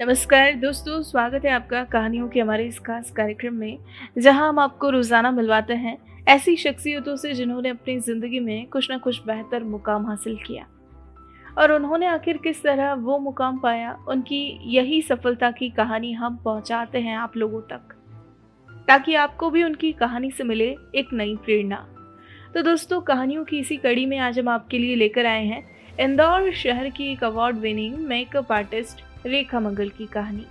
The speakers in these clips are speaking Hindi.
नमस्कार दोस्तों, स्वागत है आपका कहानियों के हमारे इस खास कार्यक्रम में, जहाँ हम आपको रोज़ाना मिलवाते हैं ऐसी शख्सियतों से जिन्होंने अपनी ज़िंदगी में कुछ ना कुछ बेहतर मुकाम हासिल किया। और उन्होंने आखिर किस तरह वो मुकाम पाया, उनकी यही सफलता की कहानी हम पहुंचाते हैं आप लोगों तक, ताकि आपको भी उनकी कहानी से मिले एक नई प्रेरणा। तो दोस्तों, कहानियों की इसी कड़ी में आज हम आपके लिए लेकर आए हैं, इंदौर शहर की एक award winning makeup artist Rekha Mangal की कहानी।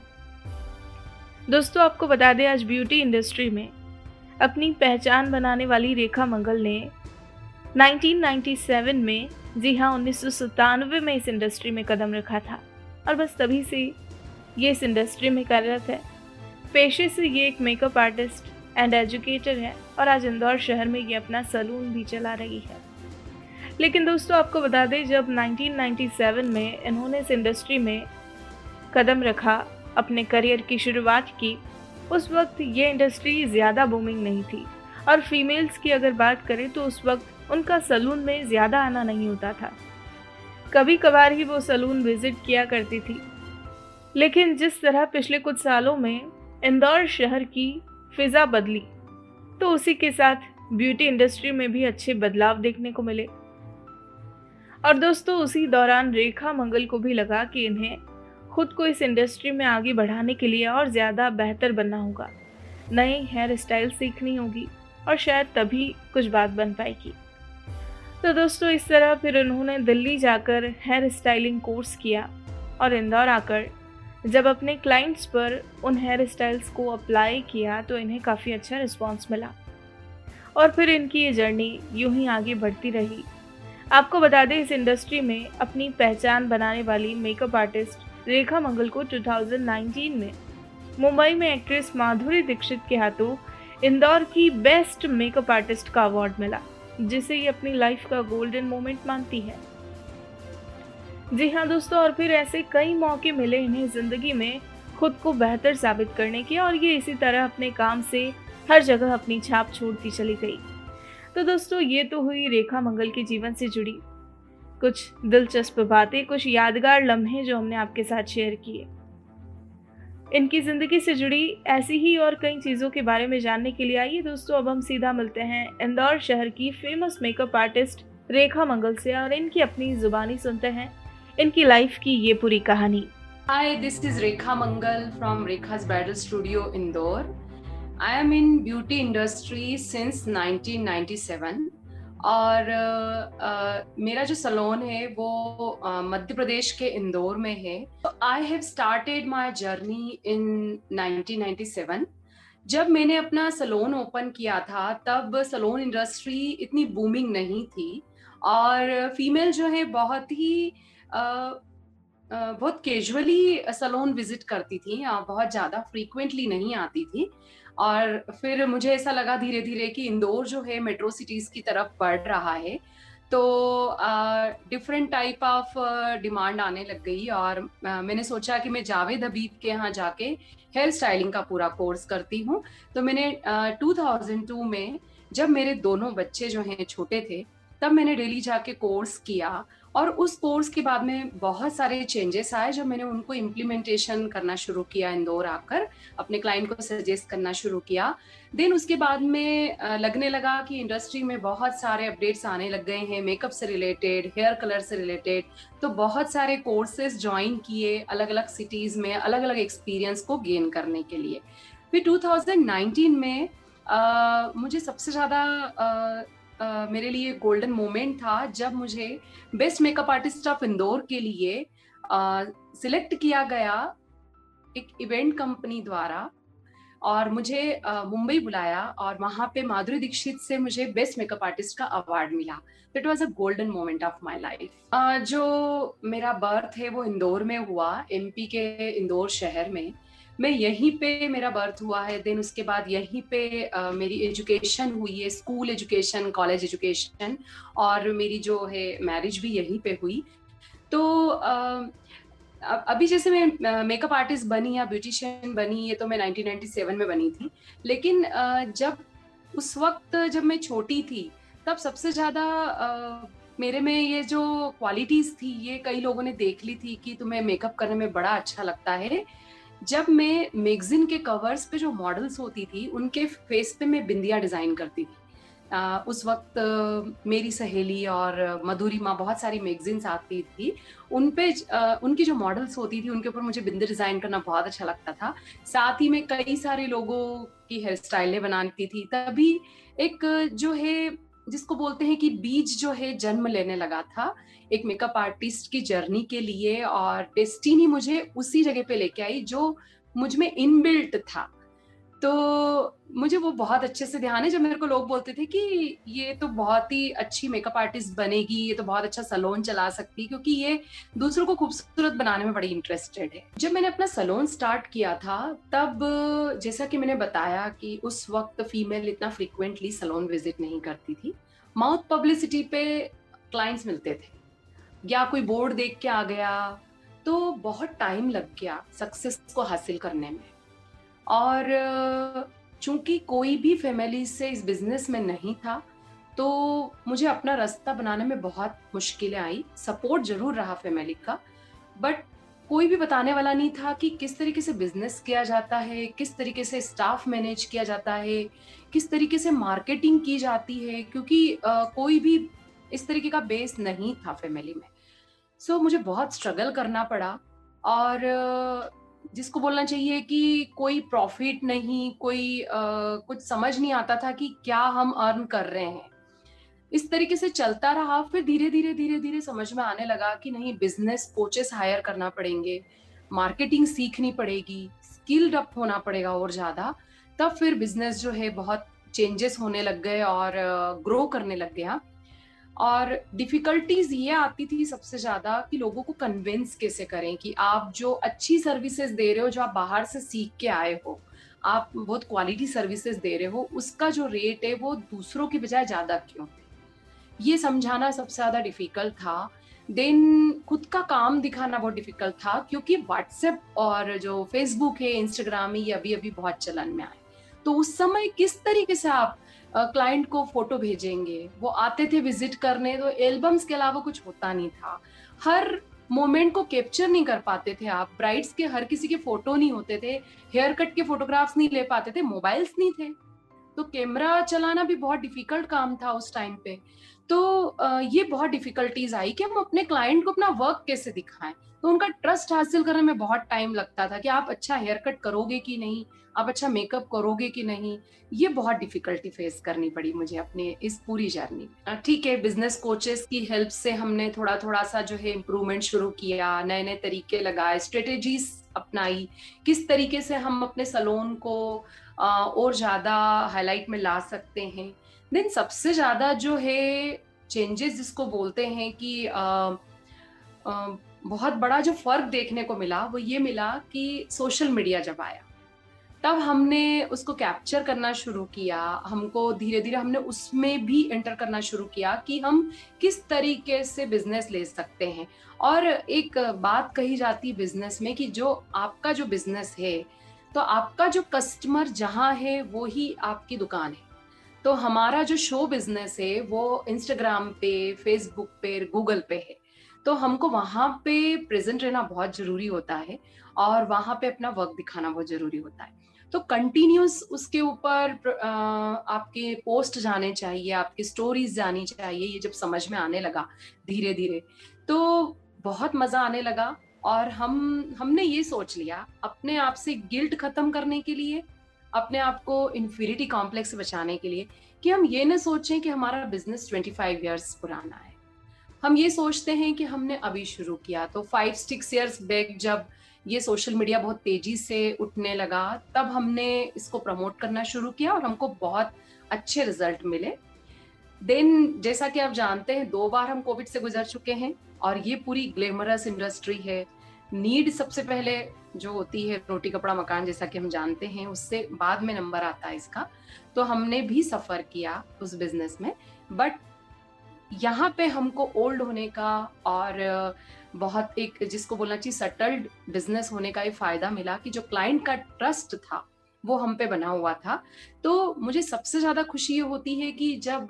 दोस्तों, आपको बता दें, आज ब्यूटी इंडस्ट्री में अपनी पहचान बनाने वाली रेखा मंगल ने 1997 में, जी हाँ उन्नीस सौ सतानवे में इस इंडस्ट्री में कदम रखा था। और बस तभी से ये इस इंडस्ट्री में कार्यरत है। पेशे से ये एक मेकअप आर्टिस्ट एंड एजुकेटर है और आज इंदौर शहर में ये अपना सलून भी चला रही है। लेकिन दोस्तों, आपको बता दें, जब 1997 में इन्होंने इस इंडस्ट्री में कदम रखा, अपने करियर की शुरुआत की। उस वक्त ये इंडस्ट्री ज़्यादा बूमिंग नहीं थी। और फीमेल्स की अगर बात करें तो उस वक्त उनका सलून में ज़्यादा आना नहीं होता था। कभी कभार ही वो सलून विज़िट किया करती थी। लेकिन जिस तरह पिछले कुछ सालों में इंदौर शहर की फिज़ा बदली तो उसी के साथ ब्यूटी इंडस्ट्री में भी अच्छे बदलाव देखने को मिले। और दोस्तों, उसी दौरान रेखा मंगल को भी लगा कि इन्हें खुद को इस इंडस्ट्री में आगे बढ़ाने के लिए और ज़्यादा बेहतर बनना होगा। नई हेयर स्टाइल सीखनी होगी और शायद तभी कुछ बात बन पाएगी। तो दोस्तों, इस तरह फिर उन्होंने दिल्ली जाकर हेयर स्टाइलिंग कोर्स किया और इंदौर आकर जब अपने क्लाइंट्स पर उन हेयर स्टाइल्स को अप्लाई किया तो इन्हें काफ़ी अच्छा रिस्पॉन्स मिला। और फिर इनकी ये जर्नी यूँ ही आगे बढ़ती रही। आपको बता दें, इस इंडस्ट्री में अपनी पहचान बनाने वाली मेकअप आर्टिस्ट रेखा मंगल को 2019 में मुंबई में एक्ट्रेस माधुरी दीक्षित के हाथों इंदौर की बेस्ट मेकअप आर्टिस्ट का अवार्ड मिला, जिसे ये अपनी लाइफ का गोल्डन मोमेंट मानती है। जी हाँ दोस्तों, और फिर ऐसे कई मौके मिले इन्हें ज़िंदगी में खुद को बेहतर साबित करने के, और ये इसी तरह अपने काम से हर जगह अपनी छाप छोड़ती चली गई। तो दोस्तों, ये तो हुई रेखा मंगल के जीवन से जुड़ी कुछ दिलचस्प बातें कुछ यादगार लम्हे जो हमने आपके साथ शेयर किए। इनकी ज़िंदगी से जुड़ी ऐसी ही और कई चीज़ों के बारे में जानने के लिए आइए दोस्तों अब हम सीधा मिलते हैं इंदौर शहर की famous makeup artist Rekha Mangal से और इनकी अपनी जुबानी सुनते हैं इनकी लाइफ की ये पूरी कहानी। Hi, this is Rekha Mangal from Rekha's Bridal Studio Indore. I am in beauty industry since 1997 और uh, मेरा जो सलोन है वो मध्य प्रदेश के इंदौर में है। I have started my journey in 1997 जब मैंने अपना सलोन ओपन किया था तब सलोन इंडस्ट्री इतनी बूमिंग नहीं थी। और फीमेल जो है बहुत ही आ, आ, बहुत कैजुअली सलोन विज़िट करती थी बहुत ज़्यादा फ्रीक्वेंटली नहीं आती थी। और फिर मुझे ऐसा लगा धीरे धीरे कि इंदौर जो है मेट्रो सिटीज़ की तरफ़ बढ़ रहा है। तो डिफरेंट टाइप ऑफ़ डिमांड आने लग गई और uh, मैंने सोचा कि मैं जावेद हबीब के यहाँ जाके हेयर स्टाइलिंग का पूरा कोर्स करती हूँ। तो मैंने uh, 2002 में जब मेरे दोनों बच्चे जो हैं छोटे थे तब मैंने डेली जाके कोर्स किया। और उस कोर्स के बाद में बहुत सारे चेंजेस आए जब मैंने उनको इम्प्लीमेंटेशन करना शुरू किया इंदौर आकर अपने क्लाइंट को सजेस्ट करना शुरू किया। देन उसके बाद में लगने लगा कि इंडस्ट्री में बहुत सारे अपडेट्स आने लग गए हैं मेकअप से रिलेटेड हेयर कलर से रिलेटेड तो बहुत सारे कोर्सेज ज्वाइन किए अलग अलग सिटीज़ में अलग अलग एक्सपीरियंस को गेन करने के लिए। फिर 2019 में uh, मुझे सबसे ज़्यादा uh, मेरे लिए गोल्डन मोमेंट था जब मुझे best makeup artist of Indore के लिए सिलेक्ट uh, किया गया एक इवेंट कंपनी द्वारा और मुझे मुंबई बुलाया और वहाँ पे माधुरी दीक्षित से मुझे बेस्ट मेकअप आर्टिस्ट का अवार्ड मिला। It was a golden moment of my life जो मेरा बर्थ है वो इंदौर में हुआ एमपी के इंदौर शहर में। मैं यहीं पे मेरा बर्थ हुआ है देन उसके बाद यहीं पे मेरी एजुकेशन हुई है स्कूल एजुकेशन कॉलेज एजुकेशन और मेरी जो है मैरिज भी यहीं पे हुई। तो अभी जैसे मैं मेकअप आर्टिस्ट बनी या ब्यूटिशियन बनी, ये तो मैं 1997 में बनी थी। लेकिन जब, उस वक्त जब मैं छोटी थी, तब सबसे ज़्यादा मेरे में ये जो क्वालिटीज थी, ये कई लोगों ने देख ली थी कि तुम्हें मेकअप करने में बड़ा अच्छा लगता है। जब मैं मैगजीन के कवर्स पे जो मॉडल्स होती थी उनके फेस पे मैं बिंदिया डिज़ाइन करती थी। आ, उस वक्त मेरी सहेली और मधुरी माँ बहुत सारी मैगजीन्स आती थी। उन पे आ, उनकी जो मॉडल्स होती थी उनके ऊपर मुझे बिंदी डिज़ाइन करना बहुत अच्छा लगता था। साथ ही मैं कई सारे लोगों की हेयर स्टाइलें बनाती थी। तभी एक जो है जिसको बोलते हैं कि बीज जो है जन्म लेने लगा था। एक मेकअप आर्टिस्ट की जर्नी के लिए और डेस्टिनी मुझे उसी जगह पे लेके आई जो मुझमें इनबिल्ट था। तो मुझे वो बहुत अच्छे से ध्यान है, जब मेरे को लोग बोलते थे कि ये तो बहुत ही अच्छी मेकअप आर्टिस्ट बनेगी, ये तो बहुत अच्छा सलोन चला सकती क्योंकि ये दूसरों को खूबसूरत बनाने में बड़ी इंटरेस्टेड है। जब मैंने अपना सलोन स्टार्ट किया था, तब जैसा कि मैंने बताया कि उस वक्त फीमेल इतना फ्रिक्वेंटली सलोन विज़िट नहीं करती थी। माउथ पब्लिसिटी पे क्लाइंट्स मिलते थे, या कोई बोर्ड देख के आ गया तो बहुत टाइम लग गया सक्सेस को हासिल करने में। और चूँकि कोई भी फैमिली से इस बिज़नेस में नहीं था तो मुझे अपना रास्ता बनाने में बहुत मुश्किलें आई। सपोर्ट ज़रूर रहा फैमिली का बट कोई भी बताने वाला नहीं था कि किस तरीके से बिज़नेस किया जाता है किस तरीके से स्टाफ मैनेज किया जाता है किस तरीके से मार्केटिंग की जाती है क्योंकि uh, कोई भी इस तरीके का बेस नहीं था फैमिली में। सो so, मुझे बहुत स्ट्रगल करना पड़ा और जिसको बोलना चाहिए कि कोई प्रॉफिट नहीं कोई आ, कुछ समझ नहीं आता था कि क्या हम अर्न कर रहे हैं। इस तरीके से चलता रहा फिर धीरे धीरे धीरे धीरे समझ में आने लगा कि नहीं बिज़नेस कोचेस हायर करना पड़ेंगे मार्केटिंग सीखनी पड़ेगी स्किल्ड अप होना पड़ेगा और ज़्यादा तब फिर बिज़नेस जो है बहुत चेंजेस होने लग गए और ग्रो करने लग गया। और डिफिकल्टीज ये आती थी सबसे ज़्यादा कि लोगों को कन्विंस कैसे करें कि आप जो अच्छी सर्विसेज़ दे रहे हो, जो आप बाहर से सीख के आए हो, आप बहुत क्वालिटी सर्विसेज़ दे रहे हो, उसका जो रेट है वो दूसरों की बजाय ज़्यादा क्यों? ये समझाना सबसे ज़्यादा डिफ़िकल्ट था। देन खुद का काम दिखाना बहुत डिफ़िकल्ट था, क्योंकि व्हाट्सएप और जो फेसबुक है इंस्टाग्राम है, ये अभी अभी बहुत चलन में आए। तो उस समय किस तरीके से आप क्लाइंट को फ़ोटो भेजेंगे। वो आते थे विज़िट करने तो एल्बम्स के अलावा कुछ होता नहीं था। हर मोमेंट को कैप्चर नहीं कर पाते थे आप। ब्राइड्स के हर किसी के फ़ोटो नहीं होते थे। हेयर कट के फोटोग्राफ्स नहीं ले पाते थे। मोबाइल्स नहीं थे। तो कैमरा चलाना भी बहुत डिफ़िकल्ट काम था उस टाइम पे। तो ये बहुत डिफिकल्टीज आई कि हम अपने क्लाइंट को अपना वर्क कैसे दिखाएँ? तो उनका ट्रस्ट हासिल करने में बहुत टाइम लगता था कि आप अच्छा हेयर कट करोगे कि नहीं? आप अच्छा मेकअप करोगे कि नहीं? ये बहुत डिफिकल्टी फेस करनी पड़ी मुझे अपने इस पूरी जर्नी ठीक है बिज़नेस कोचेस की हेल्प से हमने थोड़ा थोड़ा सा जो है इम्प्रूवमेंट शुरू किया नए नए तरीके लगाए स्ट्रेटेजीज अपनाई, किस तरीके से हम अपने सलोन को और ज़्यादा हाईलाइट में ला सकते हैं। देन सबसे ज़्यादा जो है चेंजेस जिसको बोलते हैं कि आ, आ, बहुत बड़ा जो फ़र्क देखने को मिला वो ये मिला कि सोशल मीडिया जब आया तब हमने उसको कैप्चर करना शुरू किया हमको धीरे धीरे हमने उसमें भी एंटर करना शुरू किया कि हम किस तरीके से बिज़नेस ले सकते हैं। और एक बात कही जाती बिज़नेस में कि जो आपका जो बिज़नेस है तो आपका जो कस्टमर जहाँ है वो ही आपकी दुकान है। तो हमारा जो शो बिज़नेस है, वो इंस्टाग्राम पे फेसबुक पे गूगल पे है। तो हमको वहाँ पे प्रेजेंट रहना बहुत ज़रूरी होता है और वहाँ पे अपना वर्क दिखाना बहुत ज़रूरी होता है। तो कंटिन्यूस उसके ऊपर आपके पोस्ट जाने चाहिए, आपकी स्टोरीज जानी चाहिए, ये जब समझ में आने लगा धीरे धीरे तो बहुत मज़ा आने लगा और हम, हमने ये सोच लिया अपने आप से गिल्ट खत्म करने के लिए अपने आप को इन्फीरिटी कॉम्प्लेक्स से बचाने के लिए कि हम ये ना सोचें कि हमारा बिज़नेस 25 इयर्स पुराना है। हम ये सोचते हैं कि हमने अभी शुरू किया तो फाइव सिक्स ईयर्स बैक जब ये सोशल मीडिया बहुत तेज़ी से उठने लगा, तब हमने इसको प्रमोट करना शुरू किया और हमको बहुत अच्छे रिज़ल्ट मिले। देन जैसा कि आप जानते हैं, दो बार हम कोविड से गुजर चुके हैं और ये पूरी ग्लैमरस इंडस्ट्री है। नीड सबसे पहले जो होती है रोटी, कपड़ा, मकान जैसा कि हम जानते हैं, उससे बाद में नंबर आता है इसका। तो हमने भी सफ़र किया उस बिज़नेस में बट यहाँ पे हमको ओल्ड होने का और बहुत एक जिसको बोलना चाहिए सटल्ड बिज़नेस होने का ये फ़ायदा मिला कि जो क्लाइंट का ट्रस्ट था, वो हम पे बना हुआ था। तो मुझे सबसे ज़्यादा खुशी ये होती है कि जब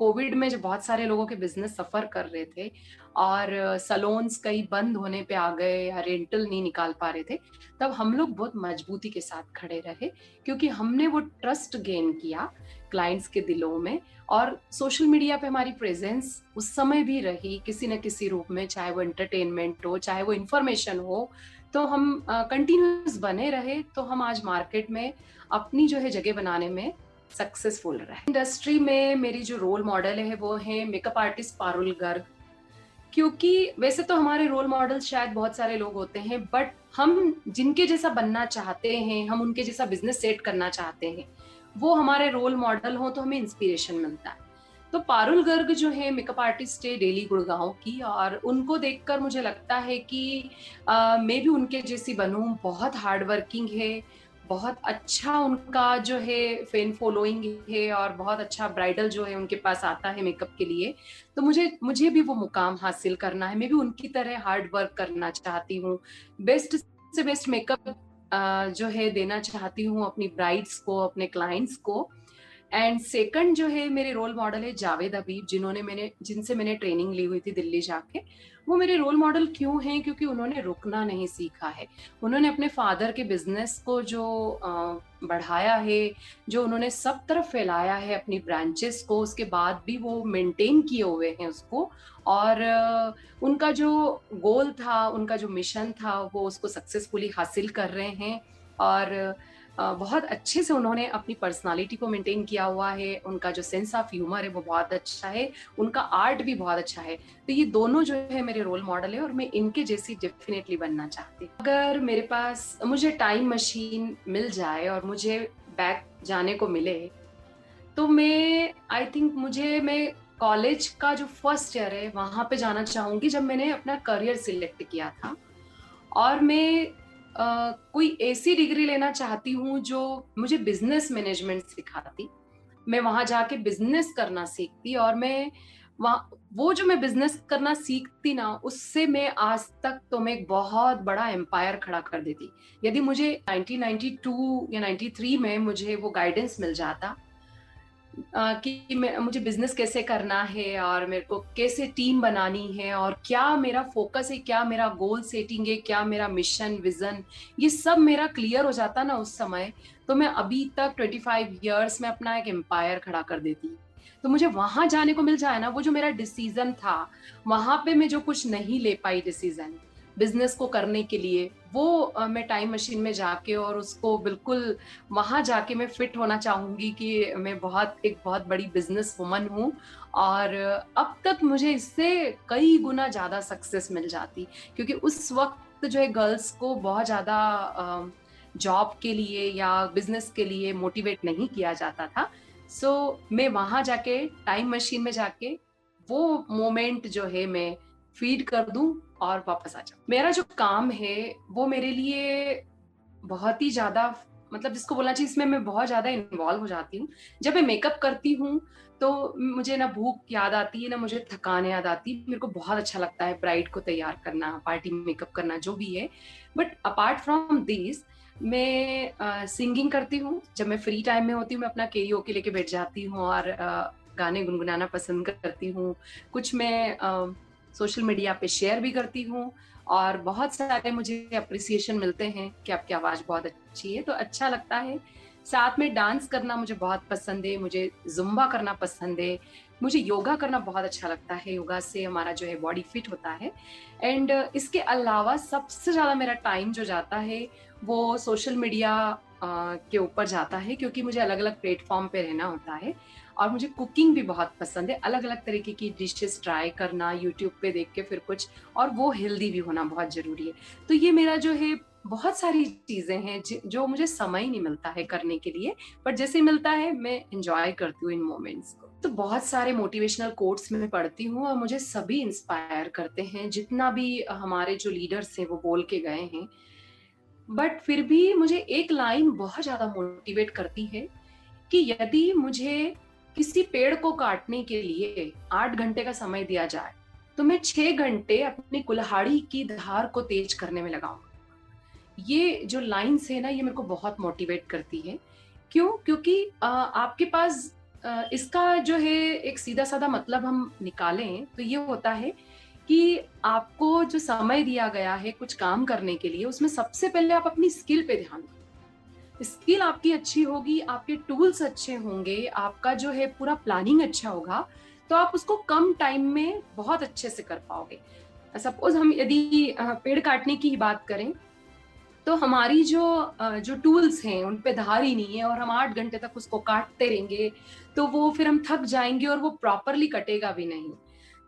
कोविड में जब बहुत सारे लोगों के बिज़नेस सफ़र कर रहे थे और सलोन्स कई बंद होने पे आ गए या रेंटल नहीं निकाल पा रहे थे, तब हम लोग बहुत मजबूती के साथ खड़े रहे, क्योंकि हमने वो ट्रस्ट गेन किया क्लाइंट्स के दिलों में और सोशल मीडिया पे हमारी प्रेजेंस उस समय भी रही, किसी न किसी रूप में, चाहे वो एंटरटेनमेंट हो, चाहे वो इंफॉर्मेशन हो तो हम कंटिन्यूस बने रहे तो हम आज मार्केट में अपनी जो है जगह बनाने में सक्सेसफुल रहे। इंडस्ट्री में मेरी जो रोल मॉडल है, वो है मेकअप आर्टिस्ट पारुल गर्ग। क्योंकि वैसे तो हमारे रोल मॉडल शायद बहुत सारे लोग होते हैं बट हम जिनके जैसा बनना चाहते हैं, हम उनके जैसा बिज़नेस सेट करना चाहते हैं, वो हमारे रोल मॉडल हो तो हमें इंस्पिरेशन मिलता है। तो पारुल गर्ग जो है मेकअप आर्टिस्ट है, डेली गुड़गांव की, और उनको देखकर मुझे लगता है कि मैं भी उनके जैसी बनूं, बहुत हार्ड वर्किंग है बहुत अच्छा उनका जो है फ़ैन फॉलोइंग है और बहुत अच्छा ब्राइडल जो है उनके पास आता है मेकअप के लिए। तो मुझे मुझे भी वो मुकाम हासिल करना है। मैं भी उनकी तरह हार्ड वर्क करना चाहती हूँ। बेस्ट से बेस्ट मेकअप जो है देना चाहती हूँ अपनी ब्राइड्स को, अपने क्लाइंट्स को। एंड सेकंड जो है मेरे रोल मॉडल है जावेद अबीब, जिन्होंने मैंने, जिनसे मैंने ट्रेनिंग ली हुई थी दिल्ली जाके। वो मेरे रोल मॉडल क्यों हैं? क्योंकि उन्होंने रुकना नहीं सीखा है। उन्होंने अपने फादर के बिज़नेस को जो बढ़ाया है, जो उन्होंने सब तरफ़ फैलाया है अपनी ब्रांचेस को, उसके बाद भी वो मेंटेन किए हुए हैं उसको। और उनका जो गोल था, उनका जो मिशन था, वो उसको सक्सेसफुली हासिल कर रहे हैं। और बहुत अच्छे से उन्होंने अपनी पर्सनालिटी को मेंटेन किया हुआ है। उनका जो सेंस ऑफ़ ह्यूमर है, वो बहुत अच्छा है। उनका आर्ट भी बहुत अच्छा है। तो ये दोनों जो है मेरे रोल मॉडल है और मैं इनके जैसी डेफिनेटली बनना चाहती हूँ। अगर मेरे पास, मुझे टाइम मशीन मिल जाए और मुझे बैक जाने को मिले तो मैं आई थिंक मुझे, मैं कॉलेज का जो फ़र्स्ट ईयर है, वहाँ पे जाना चाहूँगी जब मैंने अपना करियर सिलेक्ट किया था। और मैं कोई ऐसी डिग्री लेना चाहती हूँ जो मुझे बिज़नेस मैनेजमेंट सिखाती। मैं वहाँ जाके बिज़नेस करना सीखती और मैं वहाँ, वो जो मैं बिज़नेस करना सीखती ना, उससे मैं आज तक तो मैं एक बहुत बड़ा एम्पायर खड़ा कर देती। यदि मुझे 1992 या 93 में मुझे वो गाइडेंस मिल जाता कि मैं, मुझे बिज़नेस कैसे करना है और मेरे को कैसे टीम बनानी है और क्या मेरा फोकस है, क्या मेरा गोल सेटिंग है, क्या मेरा मिशन विजन ये सब मेरा क्लियर हो जाता ना उस समय तो मैं अभी तक 25 फाइव ईयर्स में अपना एक एम्पायर खड़ा कर देती तो मुझे वहाँ जाने को मिल जाए ना, वो जो मेरा डिसीज़न था, वहाँ पे मैं जो कुछ नहीं ले पाई डिसीज़न बिज़नेस को करने के लिए वो मैं टाइम मशीन में जाके और उसको बिल्कुल वहाँ जाके मैं फिट होना चाहूँगी कि मैं बहुत एक बहुत बड़ी बिज़नेस वुमन हूँ और अब तक मुझे इससे कई गुना ज़्यादा सक्सेस मिल जाती। क्योंकि उस वक्त जो है गर्ल्स को बहुत ज़्यादा जॉब के लिए या बिज़नेस के लिए मोटिवेट नहीं किया जाता था। सो so, मैं वहाँ जाके टाइम मशीन में जाके वो मोमेंट जो है मैं फ़ीड कर दूँ और वापस आ जाऊँ। मेरा जो काम है वो मेरे लिए बहुत ही ज़्यादा मतलब जिसको बोलना चाहिए इसमें मैं बहुत ज़्यादा इन्वॉल्व हो जाती हूँ। जब मैं मेकअप करती हूँ तो मुझे ना भूख याद आती है ना मुझे थकान याद आती है। मेरे को बहुत अच्छा लगता है ब्राइड को तैयार करना पार्टी मेकअप करना जो भी है। बट अपार्ट फ्रॉम दिस मैं सिंगिंग uh, करती हूँ। जब मैं फ्री टाइम में होती हूँ मैं अपना के के लेके बैठ जाती हूँ और uh, गाने गुनगुनाना पसंद करती हूँ। कुछ मैं uh, सोशल मीडिया पे शेयर भी करती हूँ और बहुत सारे मुझे अप्रिसिएशन मिलते हैं कि आपकी आवाज़ बहुत अच्छी है तो अच्छा लगता है। साथ में डांस करना मुझे बहुत पसंद है, मुझे जुम्बा करना पसंद है, मुझे योगा करना बहुत अच्छा लगता है। योगा से हमारा जो है बॉडी फिट होता है। एंड इसके अलावा सबसे ज़्यादा मेरा टाइम जो जाता है वो सोशल मीडिया के ऊपर जाता है क्योंकि मुझे अलग अलग प्लेटफॉर्म पे रहना होता है और मुझे कुकिंग भी बहुत पसंद है। अलग अलग तरीके की डिशेस ट्राई करना यूट्यूब पे देख के फिर कुछ और वो हेल्दी भी होना बहुत ज़रूरी है। तो ये मेरा जो है, बहुत सारी चीज़ें हैं जो मुझे समय नहीं मिलता है करने के लिए बट जैसे मिलता है, मैं इंजॉय करती हूँ इन मोमेंट्स को। तो बहुत सारे मोटिवेशनल कोर्ट्स में पढ़ती हूँ और मुझे सभी इंस्पायर करते हैं। जितना भी हमारे जो लीडर्स हैं वो बोल के गए हैं बट फिर भी मुझे एक लाइन बहुत ज़्यादा मोटिवेट करती है कि यदि मुझे किसी पेड़ को काटने के लिए आठ घंटे का समय दिया जाए तो मैं छह घंटे अपनी कुल्हाड़ी की धार को तेज करने में लगाऊँगा। ये जो लाइन्स है ना, ये मेरे को बहुत मोटिवेट करती है। क्यों? क्योंकि आपके पास इसका जो है एक सीधा साधा मतलब हम निकालें तो ये होता है कि आपको जो समय दिया गया है कुछ काम करने के लिए, उसमें सबसे पहले आप अपनी स्किल पे ध्यान दें। स्किल आपकी अच्छी होगी, आपके टूल्स अच्छे होंगे, आपका जो है पूरा प्लानिंग अच्छा होगा तो आप उसको कम टाइम में बहुत अच्छे से कर पाओगे। सपोज़ हम यदि पेड़ काटने की ही बात करें तो हमारी जो जो टूल्स हैं, उन पे धार ही नहीं है और हम आठ घंटे तक उसको काटते रहेंगे तो वो फिर हम थक जाएँगे और वो प्रॉपरली कटेगा भी नहीं।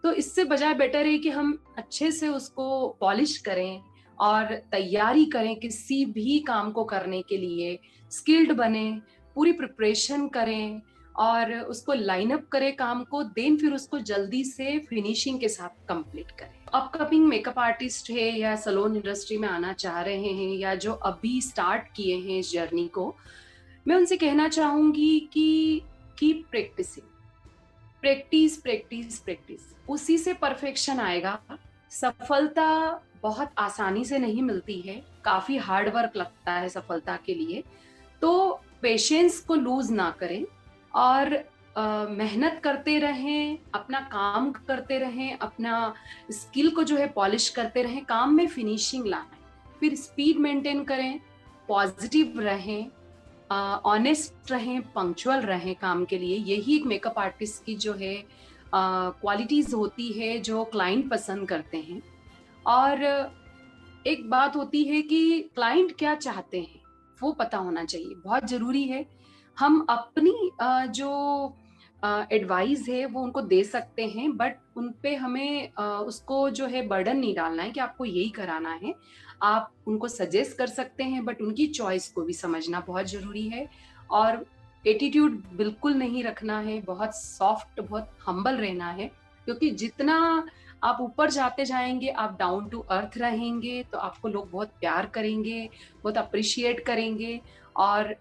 तो इससे बजाय बेटर है कि हम अच्छे से उसको पॉलिश करें और तैयारी करें किसी भी काम को करने के लिए स्किल्ड बने, पूरी प्रिपरेशन करें और उसको लाइन अप करें काम को देन फिर उसको जल्दी से फिनिशिंग के साथ कंप्लीट करें। अपकमिंग मेकअप आर्टिस्ट है या सलोन इंडस्ट्री में आना चाह रहे हैं या जो अभी स्टार्ट किए हैं इस जर्नी को, मैं उनसे कहना चाहूँगी कि keep practising practice practice practice उसी से परफेक्शन आएगा। सफलता बहुत आसानी से नहीं मिलती है। काफ़ी हार्ड वर्क लगता है सफलता के लिए। तो पेशेंस को लूज ना करें और मेहनत करते रहें, अपना काम करते रहें, अपना स्किल को जो है पॉलिश करते रहें, काम में फिनिशिंग लाएँ। फिर स्पीड मेंटेन करें पॉजिटिव रहें ऑनेस्ट रहें पंक्चुअल रहें काम के लिए यही एक मेकअप आर्टिस्ट की जो है क्वालिटीज uh, होती है जो क्लाइंट पसंद करते हैं। और एक बात होती है कि क्लाइंट क्या चाहते हैं वो पता होना चाहिए। बहुत ज़रूरी है। हम अपनी uh, जो एडवाइस uh, है वो उनको दे सकते हैं बट उन पे हमें uh, उसको जो है बर्डन नहीं डालना है कि आपको यही कराना है। आप उनको सजेस्ट कर सकते हैं बट उनकी चॉइस को भी समझना बहुत ज़रूरी है। और एटीट्यूड बिल्कुल नहीं रखना है, बहुत सॉफ्ट बहुत हम्बल रहना है, क्योंकि जितना आप ऊपर जाते जाएँगे, आप डाउन टू अर्थ रहेंगे तो आपको लोग बहुत प्यार करेंगे, बहुत अप्रिशिएट करेंगे। और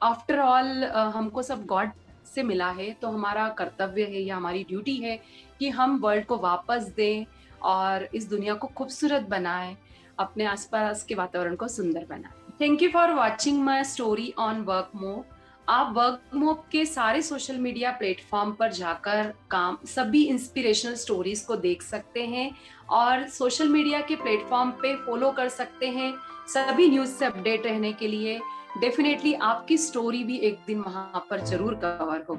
आफ्टर ऑल हमको सब गॉड से मिला है तो हमारा कर्तव्य है या हमारी ड्यूटी है कि हम वर्ल्ड को वापस दें और इस दुनिया को खूबसूरत बनाएँ, अपने आसपास के वातावरण को सुंदर बनाएँ। Thank you for watching my story on work mob आप वर्क मोब के सारे सोशल मीडिया प्लेटफॉर्म पर जाकर काम, सभी इंस्पिरेशनल स्टोरीज को देख सकते हैं और सोशल मीडिया के प्लेटफॉर्म पे फॉलो कर सकते हैं सभी न्यूज़ से अपडेट रहने के लिए। डेफिनेटली आपकी स्टोरी भी एक दिन वहाँ पर ज़रूर कवर हो